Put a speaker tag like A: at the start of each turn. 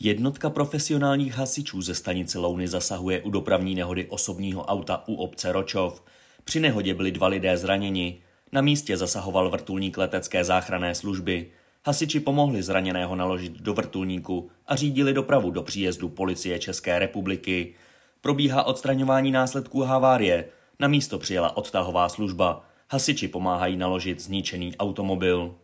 A: Jednotka profesionálních hasičů ze stanice Louny zasahuje u dopravní nehody osobního auta u obce Ročov. Při nehodě byli dva lidé zraněni. Na místě zasahoval vrtulník letecké záchranné služby. Hasiči pomohli zraněného naložit do vrtulníku a řídili dopravu do příjezdu policie České republiky. Probíhá odstraňování následků havárie. Na místo přijela odtahová služba. Hasiči pomáhají naložit zničený automobil.